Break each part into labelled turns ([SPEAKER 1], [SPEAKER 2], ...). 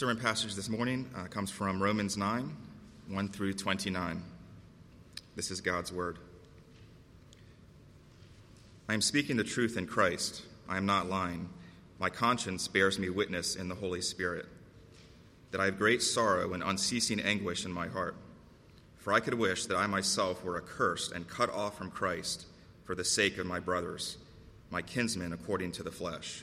[SPEAKER 1] sermon passage this morning uh, comes from Romans 9 1 through 29. This is God's word. I am speaking the truth in Christ. I am not lying. My conscience bears me witness in the Holy Spirit that I have great sorrow and unceasing anguish in my heart. For I could wish that I myself were accursed and cut off from Christ for the sake of my brothers, my kinsmen according to the flesh.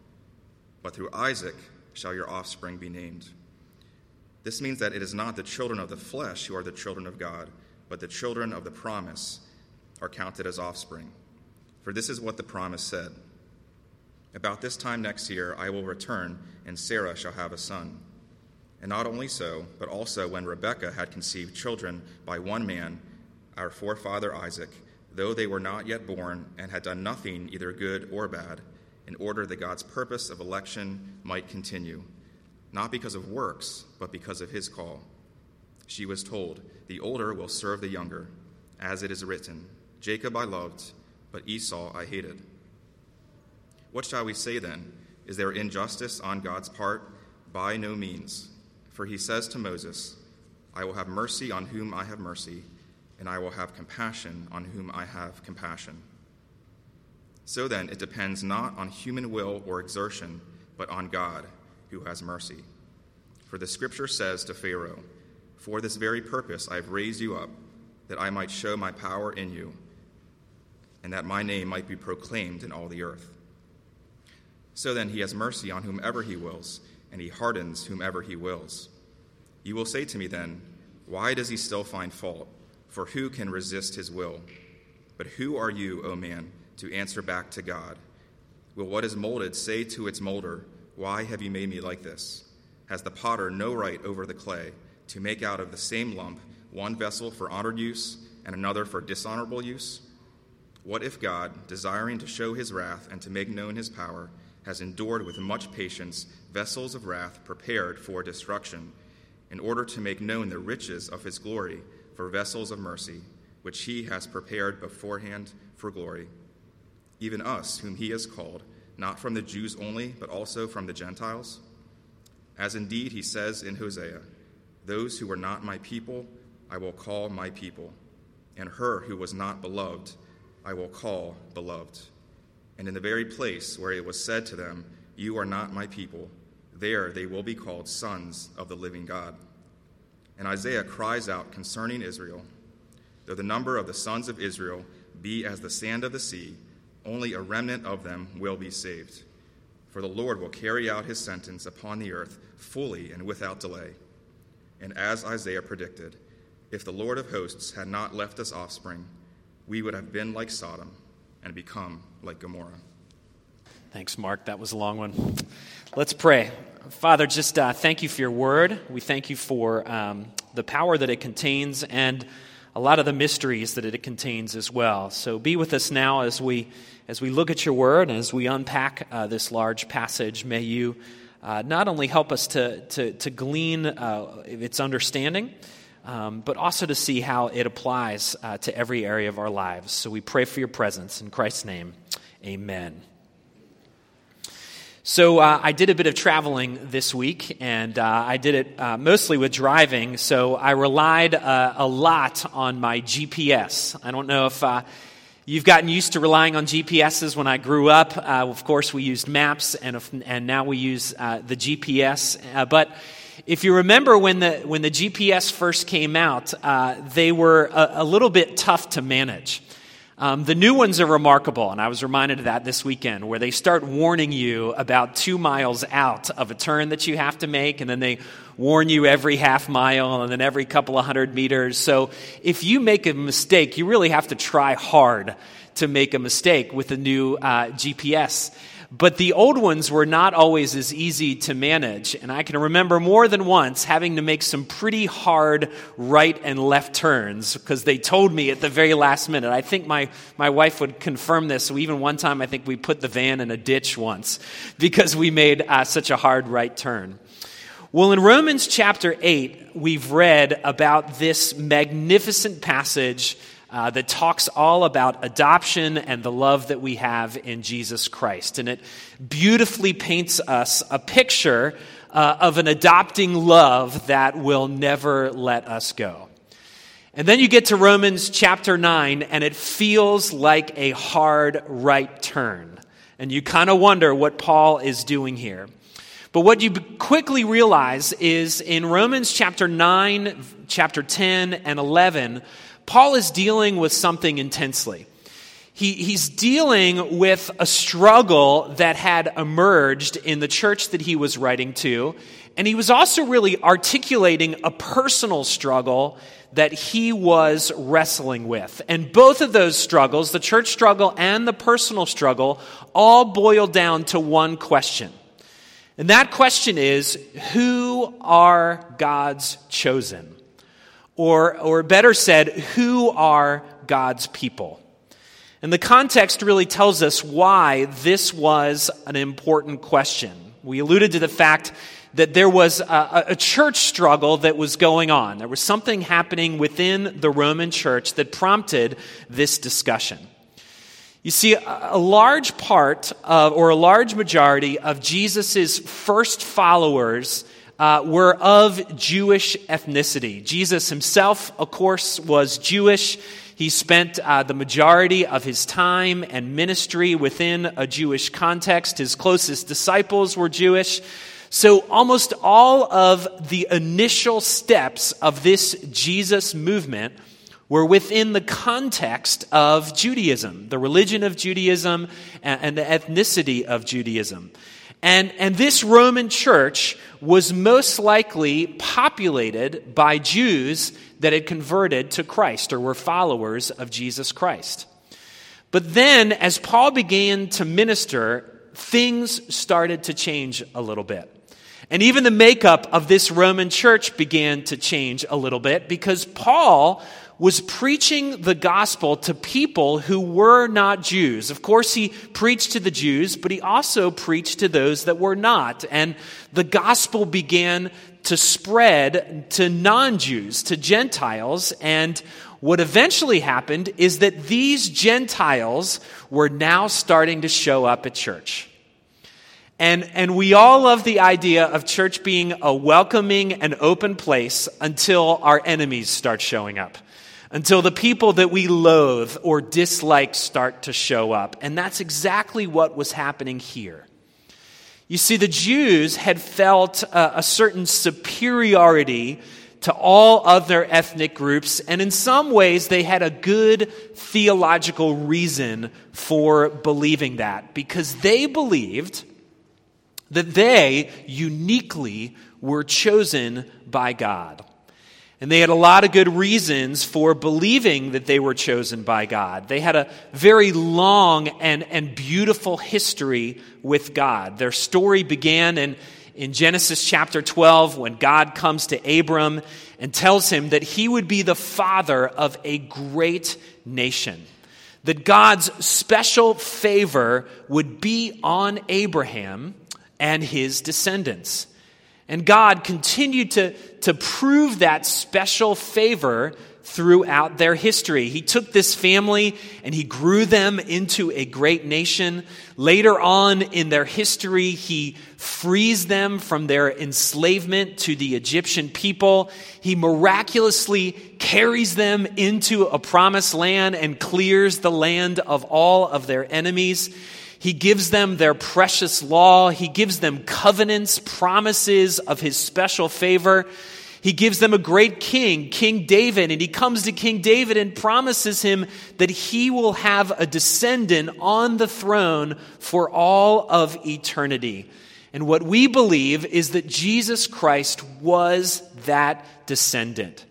[SPEAKER 1] But through Isaac shall your offspring be named. This means that it is not the children of the flesh who are the children of God, but the children of the promise are counted as offspring. For this is what the promise said About this time next year I will return, and Sarah shall have a son. And not only so, but also when Rebekah had conceived children by one man, our forefather Isaac, though they were not yet born and had done nothing either good or bad, in order that God's purpose of election might continue, not because of works, but because of his call. She was told, The older will serve the younger, as it is written, Jacob I loved, but Esau I hated. What shall we say then? Is there injustice on God's part? By no means. For he says to Moses, I will have mercy on whom I have mercy, and I will have compassion on whom I have compassion. So then, it depends not on human will or exertion, but on God, who has mercy. For the scripture says to Pharaoh, For this very purpose I have raised you up, that I might show my power in you, and that my name might be proclaimed in all the earth. So then, he has mercy on whomever he wills and he hardens whomever he wills. You will say to me then, Why does he still find fault? For who can resist his will? But who are you, O man, to answer back to God? Will what is molded say to its molder, Why have you made me like this? Has the potter no right over the clay to make out of the same lump one vessel for honored use and another for dishonorable use? What if God, desiring to show his wrath and to make known his power, has endured with much patience vessels of wrath prepared for destruction, in order to make known the riches of his glory for vessels of mercy, which he has prepared beforehand for glory. Even us, whom he has called, not from the Jews only, but also from the Gentiles? As indeed he says in Hosea, Those who were not my people, I will call my people, and her who was not beloved, I will call beloved. And in the very place where it was said to them, You are not my people, there they will be called sons of the living God. And Isaiah cries out concerning Israel Though the number of the sons of Israel be as the sand of the sea, only a remnant of them will be saved. For the Lord will carry out his sentence upon the earth fully and without delay. And as Isaiah predicted, if the Lord of hosts had not left us offspring, we would have been like Sodom and become like Gomorrah.
[SPEAKER 2] Thanks, Mark. That was a long one. Let's pray. Father, just uh, thank you for your word. We thank you for um, the power that it contains and a lot of the mysteries that it contains as well. So be with us now as we as we look at your word and as we unpack uh, this large passage. May you uh, not only help us to to, to glean uh, its understanding. Um, but also to see how it applies uh, to every area of our lives. So we pray for your presence. In Christ's name, amen. So uh, I did a bit of traveling this week, and uh, I did it uh, mostly with driving. So I relied uh, a lot on my GPS. I don't know if uh, you've gotten used to relying on GPSs. When I grew up, uh, of course, we used maps, and and now we use the GPS. but if you remember when the when the GPS first came out, they were a, a little bit tough to manage. Um, the new ones are remarkable, and I was reminded of that this weekend, where they start warning you about two miles out of a turn that you have to make, and then they warn you every half mile and then every couple of hundred meters. So if you make a mistake, you really have to try hard to make a mistake with the new uh, GPS. But the old ones were not always as easy to manage. And I can remember more than once having to make some pretty hard right and left turns because they told me at the very last minute. I think my, my wife would confirm this. So even one time, I think we put the van in a ditch once because we made uh, such a hard right turn. Well, in Romans chapter 8, we've read about this magnificent passage uh, that talks all about adoption and the love that we have in Jesus Christ. And it beautifully paints us a picture uh, of an adopting love that will never let us go. And then you get to Romans chapter 9, and it feels like a hard right turn. And you kind of wonder what Paul is doing here. But what you quickly realize is in Romans chapter 9, chapter 10, and 11, Paul is dealing with something intensely. He, he's dealing with a struggle that had emerged in the church that he was writing to, and he was also really articulating a personal struggle that he was wrestling with. And both of those struggles, the church struggle and the personal struggle, all boil down to one question. And that question is who are God's chosen? Or, or better said, who are God's people? And the context really tells us why this was an important question. We alluded to the fact that there was a, a, church struggle that was going on. There was something happening within the Roman church that prompted this discussion. You see, a large part of, or a large majority of Jesus' first followers uh, were of Jewish ethnicity. Jesus himself, of course, was Jewish. He spent uh, the majority of his time and ministry within a Jewish context. His closest disciples were Jewish. So almost all of the initial steps of this Jesus movement were within the context of Judaism, the religion of Judaism and the ethnicity of Judaism. And, and this Roman church was most likely populated by Jews that had converted to Christ or were followers of Jesus Christ. But then, as Paul began to minister, things started to change a little bit. And even the makeup of this Roman church began to change a little bit because Paul was preaching the gospel to people who were not Jews. Of course, he preached to the Jews, but he also preached to those that were not. And the gospel began to spread to non Jews, to Gentiles. And what eventually happened is that these Gentiles were now starting to show up at church. And, and we all love the idea of church being a welcoming and open place until our enemies start showing up until the people that we loathe or dislike start to show up. And that's exactly what was happening here. You see, the Jews had felt a, a certain superiority to all other ethnic groups, and in some ways, they had a good theological reason for believing that because they believed that they uniquely were chosen by God. And they had a lot of good reasons for believing that they were chosen by God. They had a very long and, and beautiful history with God. Their story began in, in Genesis chapter 12 when God comes to Abram and tells him that he would be the father of a great nation. That God's special favor would be on Abraham and his descendants. And God continued to, to prove that special favor throughout their history. He took this family and he grew them into a great nation. Later on in their history, he frees them from their enslavement to the Egyptian people. He miraculously carries them into a promised land and clears the land of all of their enemies. He gives them their precious law. He gives them covenants, promises of his special favor. He gives them a great king, King David, and he comes to King David and promises him that he will have a descendant on the throne for all of eternity. And what we believe is that Jesus Christ was that descendant.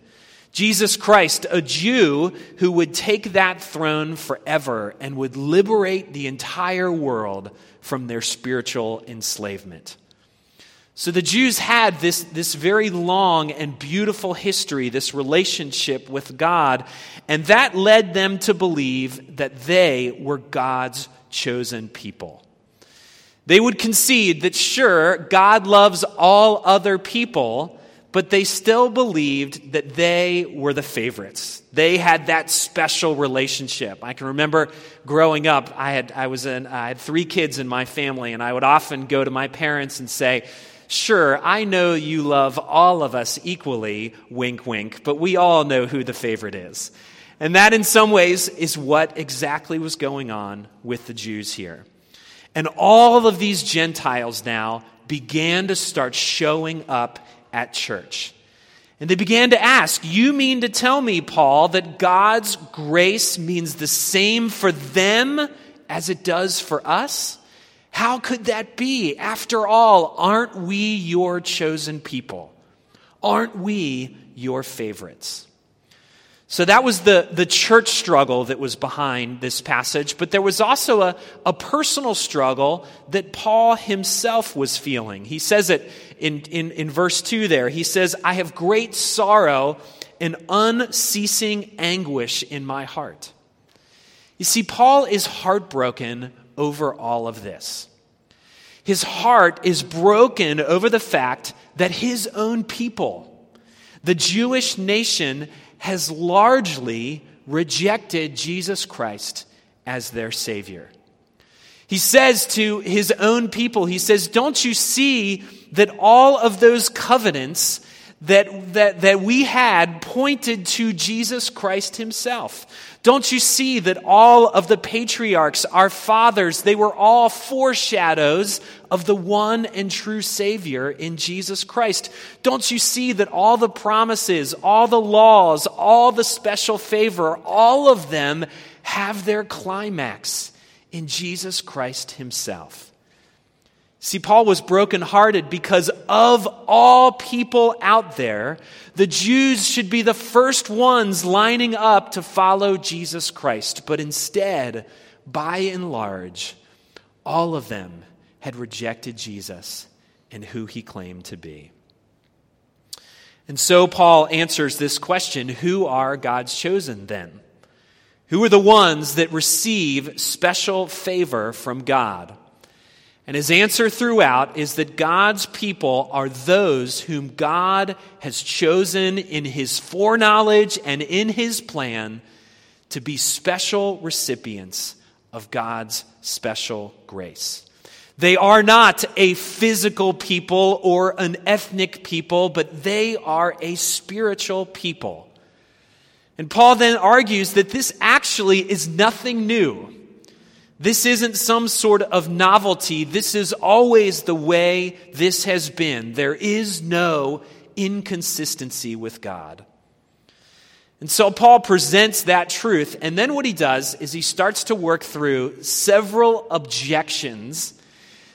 [SPEAKER 2] Jesus Christ, a Jew who would take that throne forever and would liberate the entire world from their spiritual enslavement. So the Jews had this, this very long and beautiful history, this relationship with God, and that led them to believe that they were God's chosen people. They would concede that, sure, God loves all other people, but they still believed that they were the favorites. They had that special relationship. I can remember growing up, I had, I was in, I had three kids in my family, and I would often go to my parents and say, Sure, I know you love all of us equally, wink, wink, but we all know who the favorite is. And that, in some ways, is what exactly was going on with the Jews here. And all of these Gentiles now began to start showing up at church. And they began to ask, You mean to tell me, Paul, that God's grace means the same for them as it does for us? How could that be? After all, aren't we your chosen people? Aren't we your favorites? So that was the, the church struggle that was behind this passage, but there was also a, a personal struggle that Paul himself was feeling. He says it in, in, in verse 2 there. He says, I have great sorrow and unceasing anguish in my heart. You see, Paul is heartbroken over all of this. His heart is broken over the fact that his own people, the Jewish nation, has largely rejected Jesus Christ as their Savior. He says to his own people, he says, Don't you see that all of those covenants that, that, that we had pointed to Jesus Christ himself? Don't you see that all of the patriarchs, our fathers, they were all foreshadows of the one and true Savior in Jesus Christ? Don't you see that all the promises, all the laws, all the special favor, all of them have their climax in Jesus Christ Himself? See, Paul was brokenhearted because of all people out there, the Jews should be the first ones lining up to follow Jesus Christ. But instead, by and large, all of them had rejected Jesus and who he claimed to be. And so Paul answers this question Who are God's chosen then? Who are the ones that receive special favor from God? And his answer throughout is that God's people are those whom God has chosen in his foreknowledge and in his plan to be special recipients of God's special grace. They are not a physical people or an ethnic people, but they are a spiritual people. And Paul then argues that this actually is nothing new. This isn't some sort of novelty. This is always the way this has been. There is no inconsistency with God. And so Paul presents that truth, and then what he does is he starts to work through several objections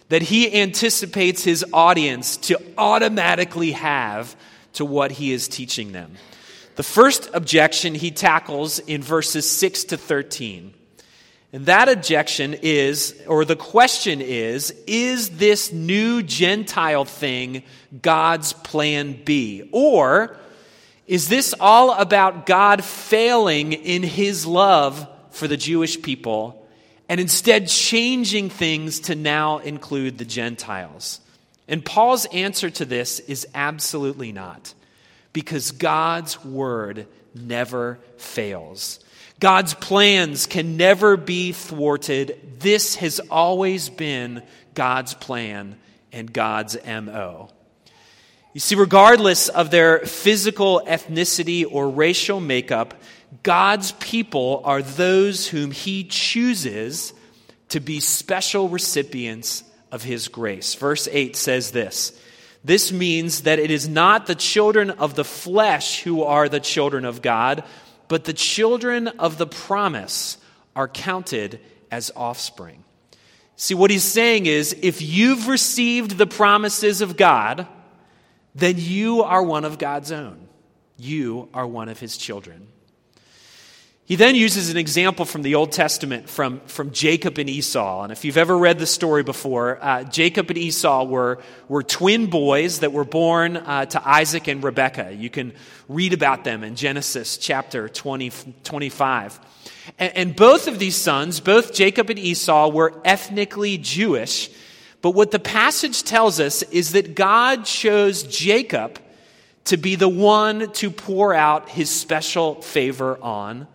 [SPEAKER 2] that he anticipates his audience to automatically have to what he is teaching them. The first objection he tackles in verses 6 to 13. And that objection is, or the question is, is this new Gentile thing God's plan B? Or is this all about God failing in his love for the Jewish people and instead changing things to now include the Gentiles? And Paul's answer to this is absolutely not, because God's word never fails. God's plans can never be thwarted. This has always been God's plan and God's MO. You see, regardless of their physical ethnicity or racial makeup, God's people are those whom He chooses to be special recipients of His grace. Verse 8 says this This means that it is not the children of the flesh who are the children of God but the children of the promise are counted as offspring. See, what he's saying is if you've received the promises of God, then you are one of God's own. You are one of his children. He then uses an example from the Old Testament from, from Jacob and Esau. And if you've ever read the story before, uh, Jacob and Esau were, were twin boys that were born uh, to Isaac and Rebekah. You can read about them in Genesis chapter 20, 25. And, and both of these sons, both Jacob and Esau, were ethnically Jewish. But what the passage tells us is that God chose Jacob to be the one to pour out his special favor on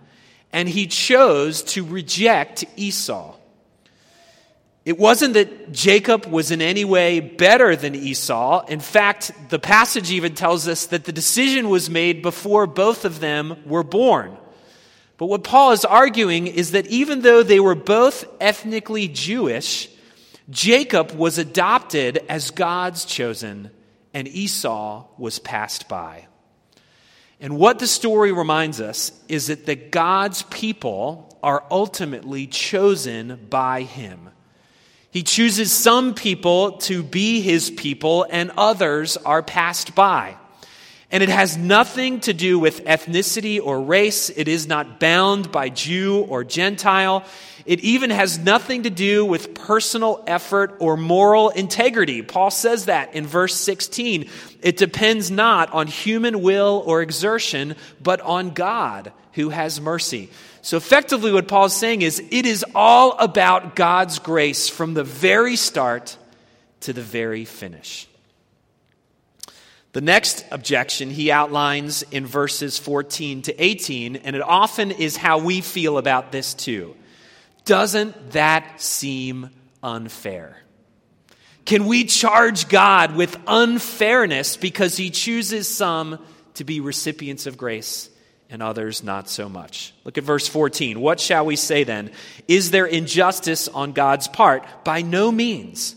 [SPEAKER 2] and he chose to reject Esau. It wasn't that Jacob was in any way better than Esau. In fact, the passage even tells us that the decision was made before both of them were born. But what Paul is arguing is that even though they were both ethnically Jewish, Jacob was adopted as God's chosen, and Esau was passed by. And what the story reminds us is that the God's people are ultimately chosen by him. He chooses some people to be his people and others are passed by. And it has nothing to do with ethnicity or race. It is not bound by Jew or Gentile. It even has nothing to do with personal effort or moral integrity. Paul says that in verse 16. It depends not on human will or exertion, but on God who has mercy. So, effectively, what Paul is saying is it is all about God's grace from the very start to the very finish. The next objection he outlines in verses 14 to 18, and it often is how we feel about this too. Doesn't that seem unfair? Can we charge God with unfairness because he chooses some to be recipients of grace and others not so much? Look at verse 14. What shall we say then? Is there injustice on God's part? By no means.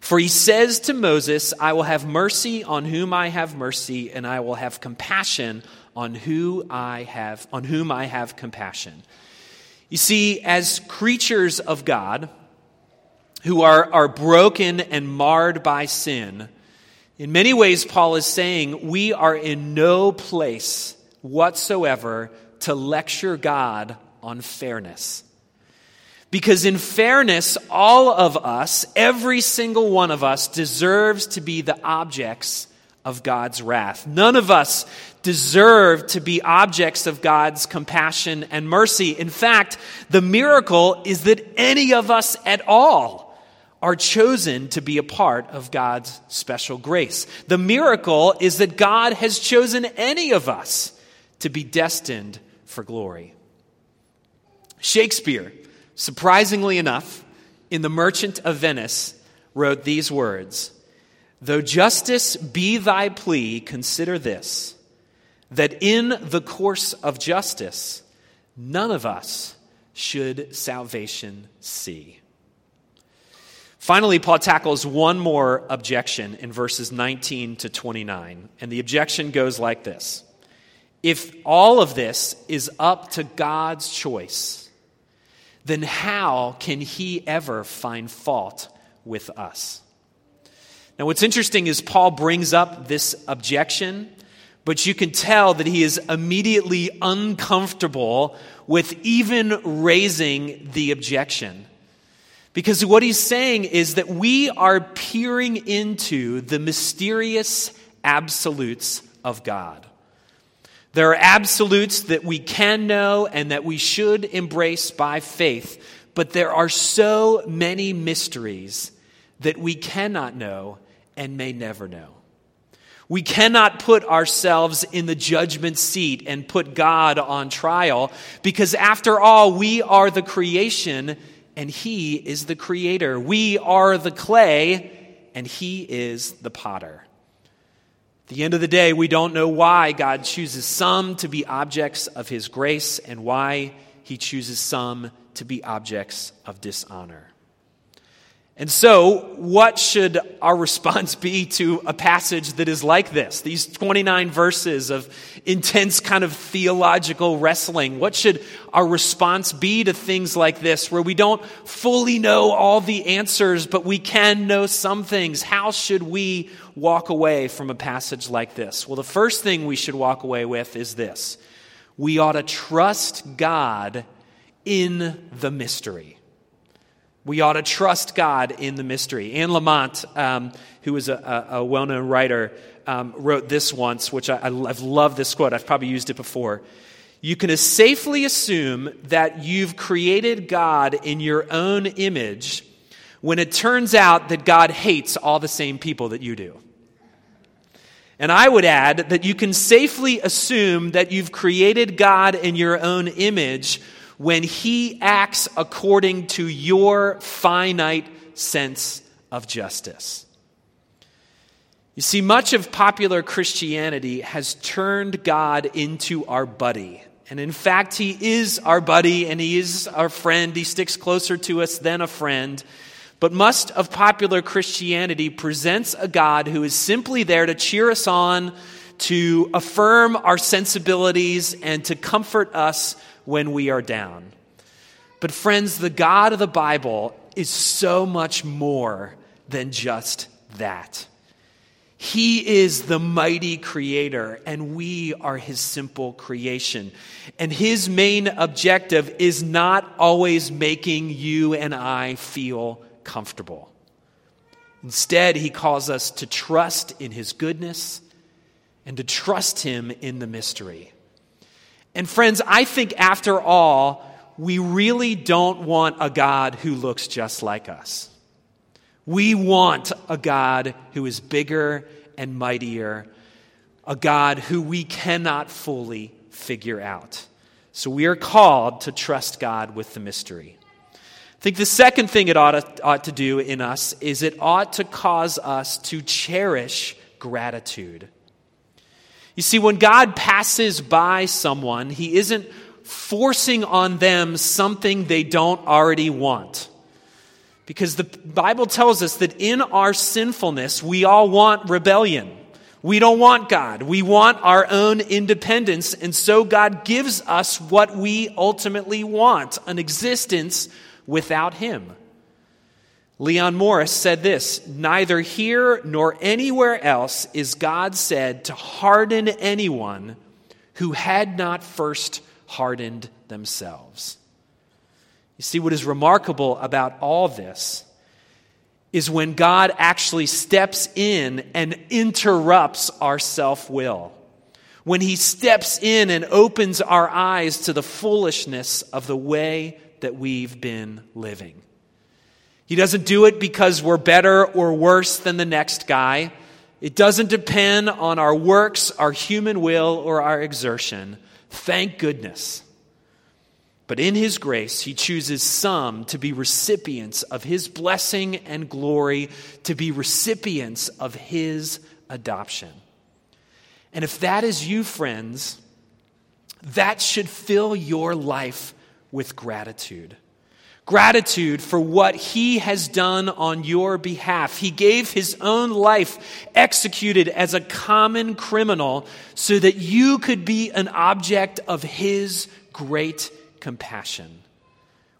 [SPEAKER 2] For he says to Moses, I will have mercy on whom I have mercy, and I will have compassion on who I have on whom I have compassion. You see, as creatures of God who are, are broken and marred by sin, in many ways, Paul is saying we are in no place whatsoever to lecture God on fairness. Because in fairness, all of us, every single one of us, deserves to be the objects of God's wrath. None of us deserve to be objects of God's compassion and mercy. In fact, the miracle is that any of us at all are chosen to be a part of God's special grace. The miracle is that God has chosen any of us to be destined for glory. Shakespeare, surprisingly enough, in The Merchant of Venice, wrote these words Though justice be thy plea, consider this that in the course of justice, none of us should salvation see. Finally, Paul tackles one more objection in verses 19 to 29. And the objection goes like this If all of this is up to God's choice, then how can he ever find fault with us? Now, what's interesting is Paul brings up this objection, but you can tell that he is immediately uncomfortable with even raising the objection. Because what he's saying is that we are peering into the mysterious absolutes of God. There are absolutes that we can know and that we should embrace by faith, but there are so many mysteries that we cannot know and may never know. We cannot put ourselves in the judgment seat and put God on trial because, after all, we are the creation and He is the creator. We are the clay and He is the potter. At the end of the day, we don't know why God chooses some to be objects of His grace and why He chooses some to be objects of dishonor. And so, what should our response be to a passage that is like this? These 29 verses of intense kind of theological wrestling. What should our response be to things like this where we don't fully know all the answers, but we can know some things? How should we walk away from a passage like this? Well, the first thing we should walk away with is this we ought to trust God in the mystery. We ought to trust God in the mystery. Anne Lamott, um, who is a, a well known writer, um, wrote this once, which I, I've loved this quote. I've probably used it before. You can safely assume that you've created God in your own image when it turns out that God hates all the same people that you do. And I would add that you can safely assume that you've created God in your own image when he acts according to your finite sense of justice. You see, much of popular Christianity has turned God into our buddy. And in fact, he is our buddy and he is our friend. He sticks closer to us than a friend. But most of popular Christianity presents a God who is simply there to cheer us on, to affirm our sensibilities, and to comfort us when we are down. But, friends, the God of the Bible is so much more than just that. He is the mighty creator, and we are his simple creation. And his main objective is not always making you and I feel comfortable. Instead, he calls us to trust in his goodness and to trust him in the mystery. And friends, I think after all, we really don't want a God who looks just like us. We want a God who is bigger and mightier, a God who we cannot fully figure out. So we are called to trust God with the mystery. I think the second thing it ought to, ought to do in us is it ought to cause us to cherish gratitude. You see, when God passes by someone, He isn't forcing on them something they don't already want. Because the Bible tells us that in our sinfulness, we all want rebellion. We don't want God. We want our own independence. And so God gives us what we ultimately want an existence without him. Leon Morris said this Neither here nor anywhere else is God said to harden anyone who had not first hardened themselves. You see, what is remarkable about all this is when God actually steps in and interrupts our self will. When he steps in and opens our eyes to the foolishness of the way that we've been living. He doesn't do it because we're better or worse than the next guy. It doesn't depend on our works, our human will, or our exertion. Thank goodness. But in His grace, He chooses some to be recipients of His blessing and glory, to be recipients of His adoption. And if that is you, friends, that should fill your life with gratitude. Gratitude for what he has done on your behalf. He gave his own life executed as a common criminal so that you could be an object of his great compassion.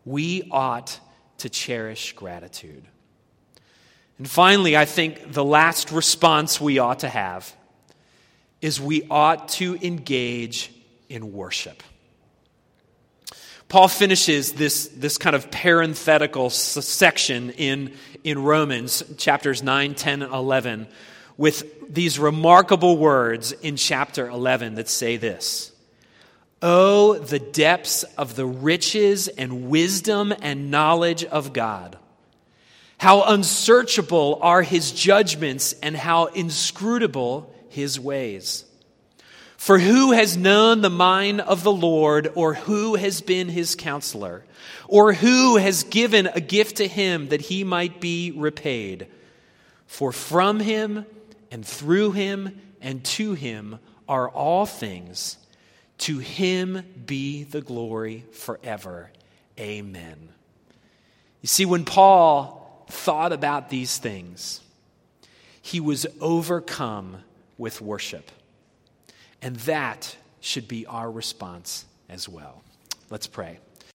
[SPEAKER 2] We ought to cherish gratitude. And finally, I think the last response we ought to have is we ought to engage in worship. Paul finishes this, this kind of parenthetical section in, in Romans chapters 9, 10, and 11 with these remarkable words in chapter 11 that say this Oh, the depths of the riches and wisdom and knowledge of God! How unsearchable are his judgments and how inscrutable his ways! For who has known the mind of the Lord, or who has been his counselor, or who has given a gift to him that he might be repaid? For from him and through him and to him are all things. To him be the glory forever. Amen. You see, when Paul thought about these things, he was overcome with worship. And that should be our response as well. Let's pray.